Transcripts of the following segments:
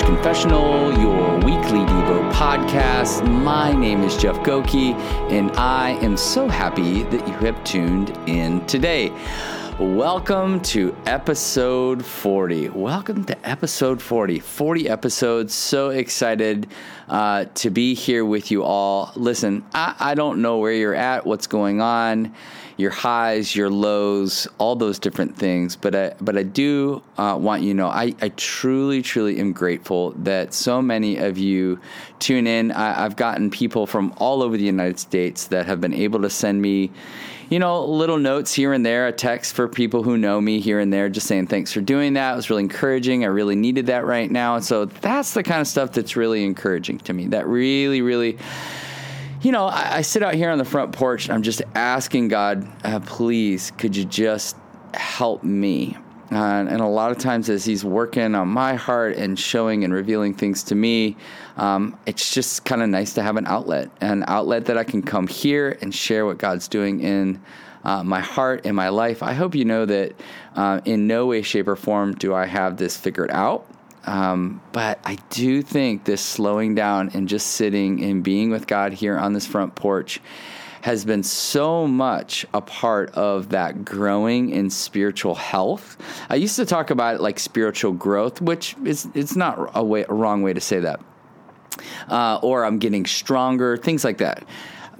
Porch Confessional, your weekly Devo podcast. My name is Jeff Goki, and I am so happy that you have tuned in today. Welcome to episode 40. Welcome to episode 40. 40 episodes. So excited uh, to be here with you all. Listen, I, I don't know where you're at, what's going on your highs, your lows, all those different things. But I, but I do uh, want you to know I, I truly, truly am grateful that so many of you tune in. I, I've gotten people from all over the United States that have been able to send me you know, little notes here and there, a text for people who know me here and there, just saying thanks for doing that. It was really encouraging. I really needed that right now. And so that's the kind of stuff that's really encouraging to me. That really, really you know, I, I, sit out here on the front porch I'm just asking God, uh, please, could you just help me? Uh, and a lot of times, as He's working on my heart and showing and revealing things to me, um, it's just kind of nice to have an outlet, an outlet that I can come here and share what God's doing in uh, my heart and my life. I hope you know that uh, in no way, shape, or form do I have this figured out. Um, but I do think this slowing down and just sitting and being with God here on this front porch has been so much a part of that growing in spiritual health. I used to talk about it like spiritual growth, which is it's not a way a wrong way to say that. Uh, or I'm getting stronger, things like that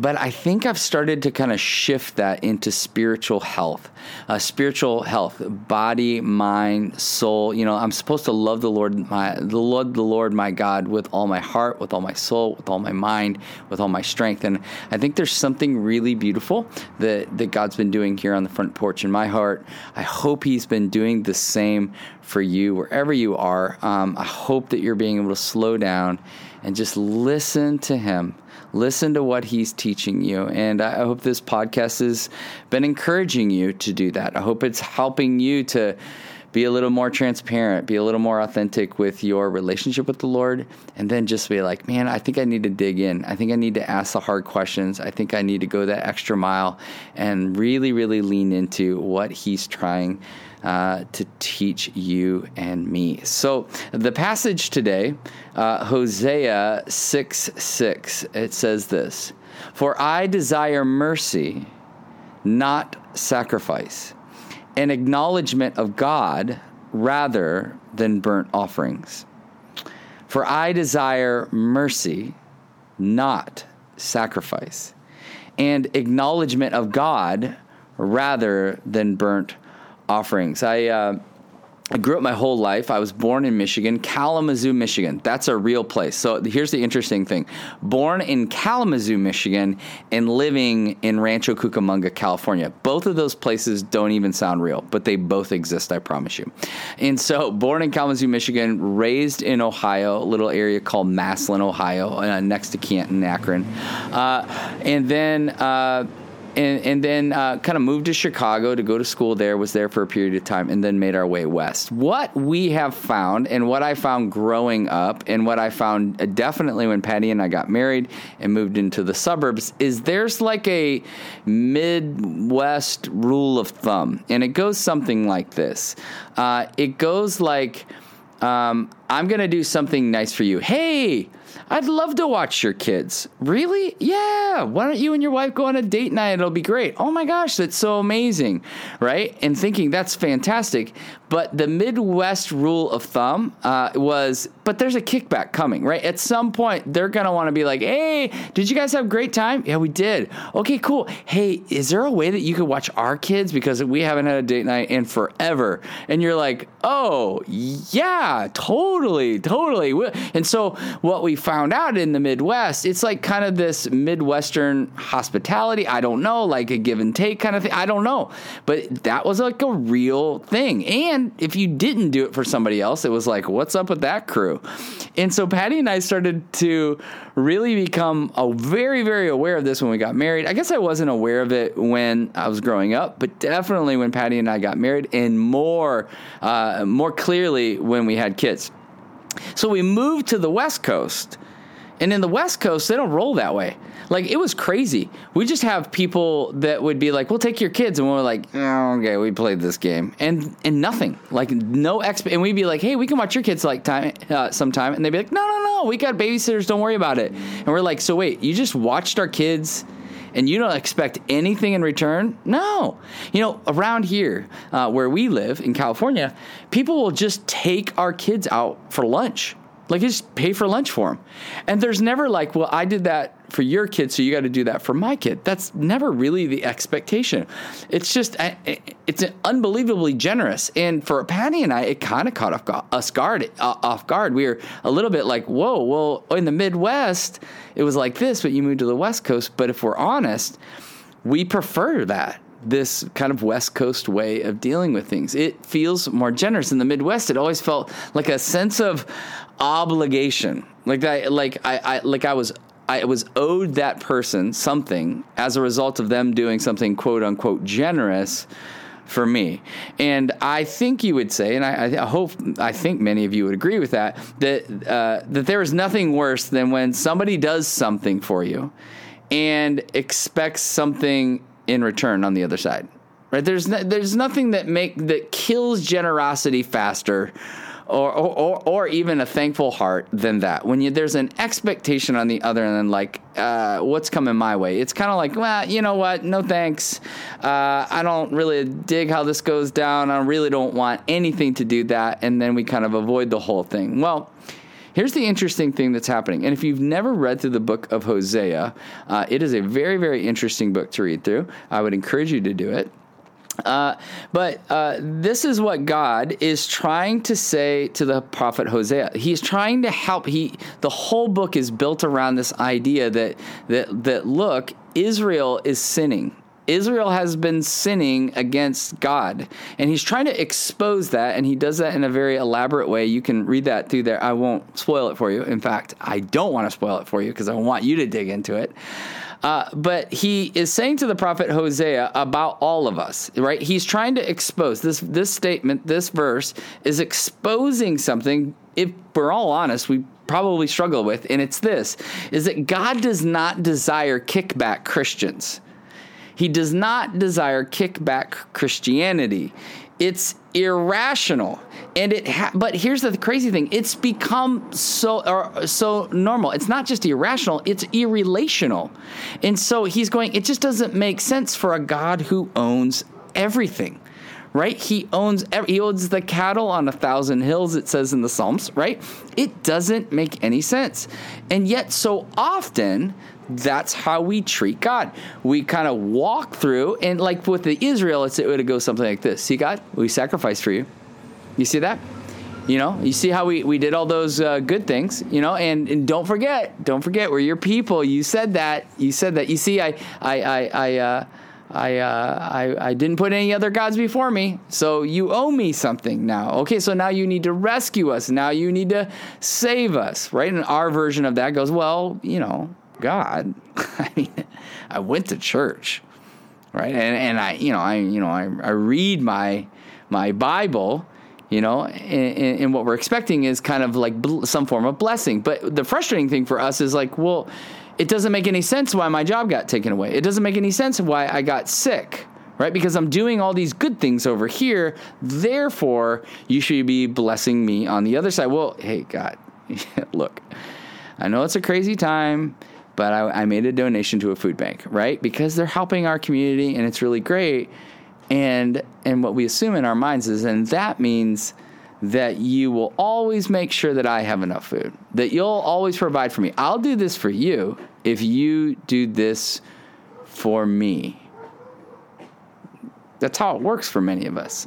but I think I've started to kind of shift that into spiritual health, uh, spiritual health, body, mind, soul. You know, I'm supposed to love the Lord, my the Lord, the Lord, my God, with all my heart, with all my soul, with all my mind, with all my strength. And I think there's something really beautiful that that God's been doing here on the front porch in my heart. I hope He's been doing the same for you wherever you are. Um, I hope that you're being able to slow down and just listen to Him Listen to what he's teaching you. And I hope this podcast has been encouraging you to do that. I hope it's helping you to be a little more transparent, be a little more authentic with your relationship with the Lord, and then just be like, man, I think I need to dig in. I think I need to ask the hard questions. I think I need to go that extra mile and really, really lean into what He's trying uh, to teach you and me. So, the passage today, uh, Hosea 6 6, it says this For I desire mercy, not sacrifice, an acknowledgement of God rather than burnt offerings. For I desire mercy, not sacrifice, and acknowledgement of God rather than burnt offerings. I uh, I grew up my whole life. I was born in Michigan, Kalamazoo, Michigan. That's a real place. So here's the interesting thing born in Kalamazoo, Michigan, and living in Rancho Cucamonga, California. Both of those places don't even sound real, but they both exist, I promise you. And so, born in Kalamazoo, Michigan, raised in Ohio, a little area called Massillon, Ohio, uh, next to Canton, Akron. Uh, and then, uh, and, and then uh, kind of moved to Chicago to go to school there, was there for a period of time, and then made our way west. What we have found, and what I found growing up, and what I found uh, definitely when Patty and I got married and moved into the suburbs, is there's like a Midwest rule of thumb, and it goes something like this uh, it goes like, um, I'm going to do something nice for you. Hey, I'd love to watch your kids. Really? Yeah. Why don't you and your wife go on a date night? It'll be great. Oh my gosh, that's so amazing. Right? And thinking that's fantastic. But the Midwest rule of thumb uh, was, but there's a kickback coming, right? At some point, they're going to want to be like, hey, did you guys have a great time? Yeah, we did. Okay, cool. Hey, is there a way that you could watch our kids? Because we haven't had a date night in forever. And you're like, oh, yeah, totally, totally. And so what we found out in the Midwest, it's like kind of this Midwestern hospitality. I don't know, like a give and take kind of thing. I don't know. But that was like a real thing. And if you didn't do it for somebody else, it was like, what's up with that crew? And so Patty and I started to really become a very, very aware of this when we got married. I guess I wasn't aware of it when I was growing up, but definitely when Patty and I got married, and more, uh, more clearly when we had kids. So we moved to the West Coast And in the West Coast, they don't roll that way. Like it was crazy. We just have people that would be like, "We'll take your kids," and we're like, oh, "Okay, we played this game," and and nothing, like no exp. And we'd be like, "Hey, we can watch your kids like time uh, sometime," and they'd be like, "No, no, no, we got babysitters. Don't worry about it." And we're like, "So wait, you just watched our kids?" And you don't expect anything in return? No. You know, around here uh, where we live in California, people will just take our kids out for lunch. Like, just pay for lunch for them. And there's never like, well, I did that for your kid, so you got to do that for my kid. That's never really the expectation. It's just, it's unbelievably generous. And for Patty and I, it kind of caught us guard, uh, off guard. We were a little bit like, whoa, well, in the Midwest, it was like this, but you moved to the West Coast. But if we're honest, we prefer that this kind of West Coast way of dealing with things. It feels more generous. In the Midwest, it always felt like a sense of obligation. Like I like I, I like I was I was owed that person something as a result of them doing something quote unquote generous for me. And I think you would say, and I, I hope, I think many of you would agree with that, that uh, that there is nothing worse than when somebody does something for you and expects something in return on the other side. Right? There's no, there's nothing that make that kills generosity faster or, or, or even a thankful heart than that. When you, there's an expectation on the other end, like uh, what's coming my way, it's kind of like, well, you know what? No thanks. Uh, I don't really dig how this goes down. I really don't want anything to do that, and then we kind of avoid the whole thing. Well. Here's the interesting thing that's happening. And if you've never read through the book of Hosea, uh, it is a very, very interesting book to read through. I would encourage you to do it. Uh, but uh, this is what God is trying to say to the prophet Hosea. He's trying to help. He the whole book is built around this idea that that that look, Israel is sinning. Israel has been sinning against God, and he's trying to expose that, and he does that in a very elaborate way. You can read that through there. I won't spoil it for you. In fact, I don't want to spoil it for you because I want you to dig into it. Uh, but he is saying to the prophet Hosea about all of us, right? He's trying to expose this this statement, this verse is exposing something. If we're all honest, we probably struggle with, and it's this: is that God does not desire kickback Christians. He does not desire kickback Christianity. It's irrational. And it ha- but here's the crazy thing. It's become so or so normal. It's not just irrational it's irrelational. And so he's going it just doesn't make sense for a god who owns everything right he owns he owns the cattle on a thousand hills it says in the psalms right it doesn't make any sense and yet so often that's how we treat God. We kind of walk through, and like with the Israelites, it would go something like this See, God, we sacrificed for you. You see that? You know, you see how we, we did all those uh, good things, you know, and, and don't forget, don't forget, we're your people. You said that. You said that. You see, I, I, I, I, uh, I, uh, I, I didn't put any other gods before me, so you owe me something now. Okay, so now you need to rescue us. Now you need to save us, right? And our version of that goes, well, you know, God. I mean, I went to church, right? And and I, you know, I you know, I, I read my my Bible, you know, and, and what we're expecting is kind of like bl- some form of blessing. But the frustrating thing for us is like, well, it doesn't make any sense why my job got taken away. It doesn't make any sense why I got sick. Right? Because I'm doing all these good things over here. Therefore, you should be blessing me on the other side. Well, hey, God, look, I know it's a crazy time but I, I made a donation to a food bank, right? Because they're helping our community and it's really great. And and what we assume in our minds is, and that means that you will always make sure that I have enough food, that you'll always provide for me. I'll do this for you if you do this for me. That's how it works for many of us.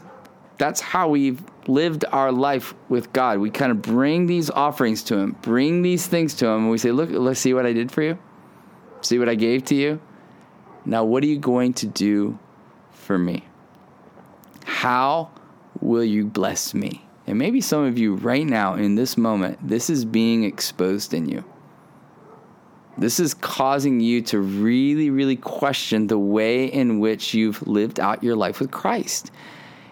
That's how we've lived our life with God. We kind of bring these offerings to Him, bring these things to Him, and we say, Look, let's see what I did for you. See what I gave to you. Now, what are you going to do for me? How will you bless me? And maybe some of you right now in this moment, this is being exposed in you. This is causing you to really, really question the way in which you've lived out your life with Christ.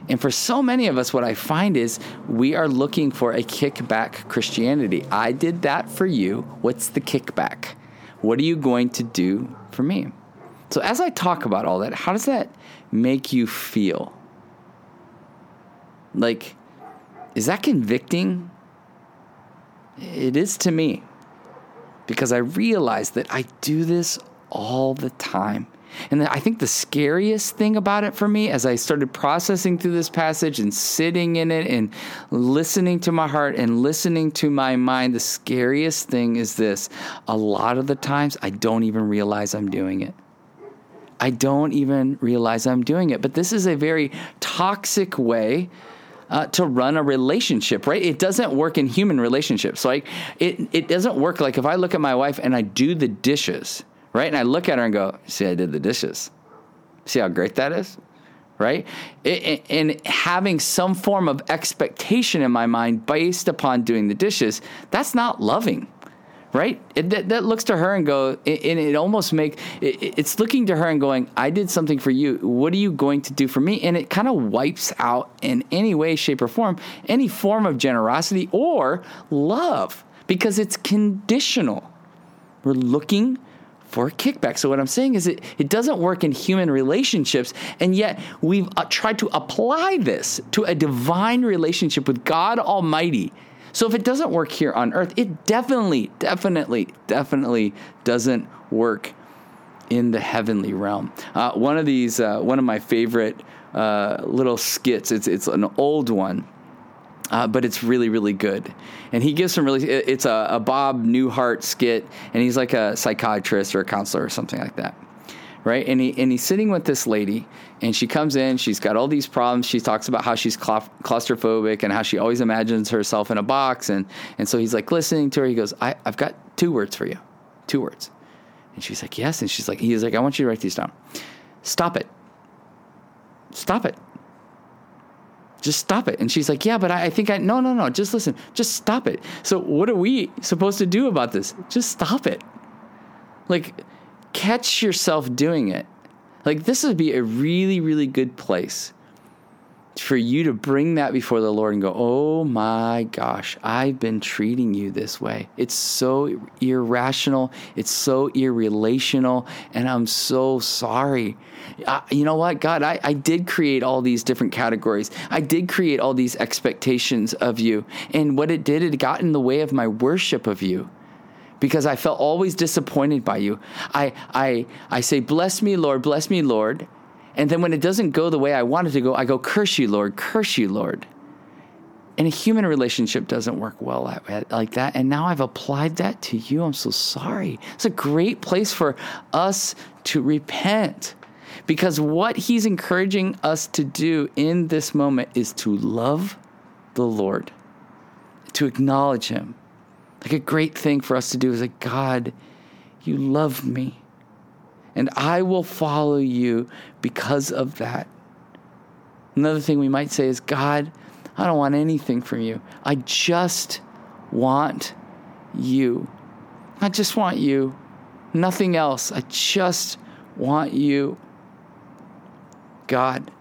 And for so many of us, what I find is we are looking for a kickback Christianity. I did that for you. What's the kickback? What are you going to do for me? So, as I talk about all that, how does that make you feel? Like, is that convicting? It is to me because I realize that I do this all the time. And I think the scariest thing about it for me, as I started processing through this passage and sitting in it and listening to my heart and listening to my mind, the scariest thing is this. A lot of the times, I don't even realize I'm doing it. I don't even realize I'm doing it. But this is a very toxic way uh, to run a relationship, right? It doesn't work in human relationships. Like it, it doesn't work like if I look at my wife and I do the dishes right? And I look at her and go, see, I did the dishes. See how great that is? Right? And having some form of expectation in my mind based upon doing the dishes, that's not loving. Right? It, that, that, looks to her and go, and it almost make it, it's looking to her and going, I did something for you. What are you going to do for me? And it kind of wipes out in any way, shape, or form any form of generosity or love because it's conditional. We're looking for a kickback. So what I'm saying is it, it doesn't work in human relationships, and yet we've uh, tried to apply this to a divine relationship with God Almighty. So if it doesn't work here on earth, it definitely, definitely, definitely doesn't work in the heavenly realm. Uh, one of these, uh, one of my favorite uh, little skits. It's it's an old one uh, but it's really really good. And he gives some really it's a, a Bob Newhart skit, and he's like a psychiatrist or a counselor or something like that right? And he and he's sitting with this lady, and she comes in. She's got all these problems. She talks about how she's claustrophobic and how she always imagines herself in a box. And and so he's like listening to her. He goes, I, "I've got two words for you, two words." And she's like, "Yes." And she's like, "He's like, I want you to write these down. Stop it. Stop it just stop it. And she's like, yeah, but I, I, think I, no, no, no, just listen, just stop it. So what are we supposed to do about this? Just stop it. Like, catch yourself doing it. Like, this would be a really, really good place for you to bring that before the Lord and go, oh my gosh, I've been treating you this way. It's so irrational, it's so irrelational, and I'm so sorry. I, you know what, God, I, I did create all these different categories. I did create all these expectations of you. And what it did, it got in the way of my worship of you because I felt always disappointed by you. I, I, I say, Bless me, Lord, bless me, Lord. And then when it doesn't go the way I wanted to go, I go, Curse you, Lord, curse you, Lord. And a human relationship doesn't work well like that. And now I've applied that to you. I'm so sorry. It's a great place for us to repent because what he's encouraging us to do in this moment is to love the Lord, to acknowledge him. Like a great thing for us to do is like, God, you love me and I will follow you because of that. Another thing we might say is, God, I don't want anything from you. I just want you. I just want you. Nothing else. I just want you. God,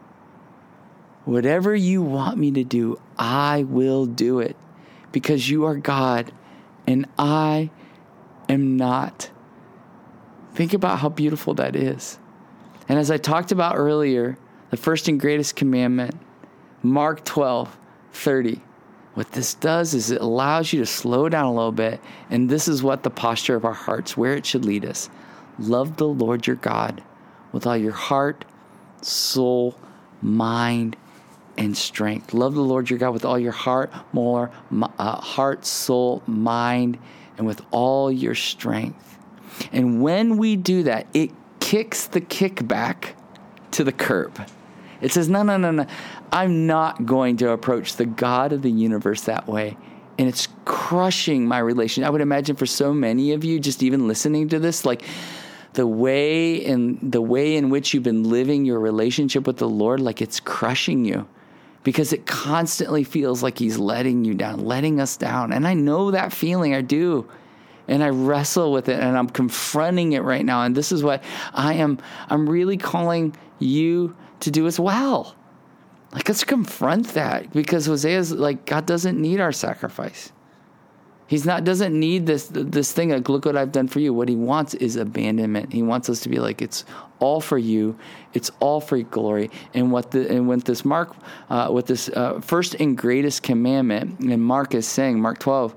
whatever you want me to do, I will do it because you are God and I am not. Think about how beautiful that is. And as I talked about earlier, the first and greatest commandment, Mark 12, 30. What this does is it allows you to slow down a little bit, and this is what the posture of our hearts, where it should lead us. Love the Lord your God with all your heart, soul, mind, and strength. Love the Lord your God with all your heart, more uh, heart, soul, mind, and with all your strength. And when we do that, it kicks the kickback to the curb. It says, no, no, no, no. I'm not going to approach the God of the universe that way. And it's crushing my relation. I would imagine for so many of you, just even listening to this, like the way in the way in which you've been living your relationship with the Lord, like it's crushing you because it constantly feels like He's letting you down, letting us down. And I know that feeling, I do and I wrestle with it and I'm confronting it right now. And this is what I am, I'm really calling you to do as well. Like, let's confront that because Hosea's like, God doesn't need our sacrifice. He's not doesn't need this this thing like look what I've done for you. What he wants is abandonment. He wants us to be like it's all for you. It's all for glory. And what the and with this Mark, uh, with this uh, first and greatest commandment, and Mark is saying Mark twelve,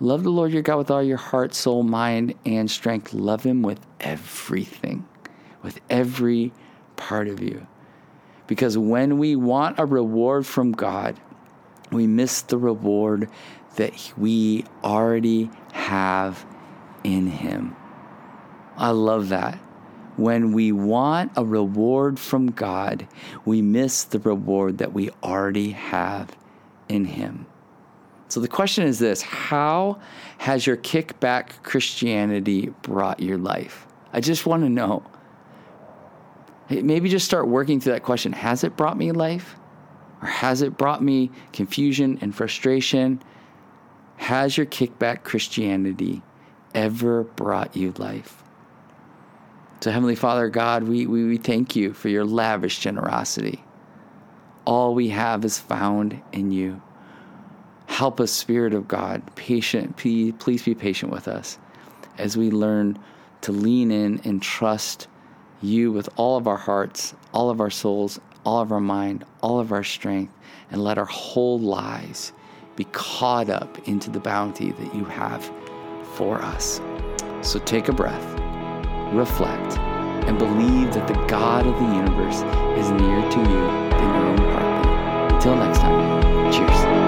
love the Lord your God with all your heart, soul, mind, and strength. Love Him with everything, with every part of you. Because when we want a reward from God, we miss the reward that we already have in Him. I love that. When we want a reward from God, we miss the reward that we already have in Him. So the question is this How has your kickback Christianity brought your life? I just want to know. Maybe just start working through that question. Has it brought me life? Or has it brought me confusion and frustration? Has your kickback Christianity ever brought you life? So, Heavenly Father, God, we, we, we thank you for your lavish generosity. All we have is found in you. Help us, Spirit of God, patient, please, please be patient with us as we learn to lean in and trust you with all of our hearts, all of our souls, all of our mind, all of our strength, and let our whole lives be caught up into the bounty that you have for us. So take a breath, reflect, and believe that the God of the universe is near to you in your own heartbeat. Until next time, cheers.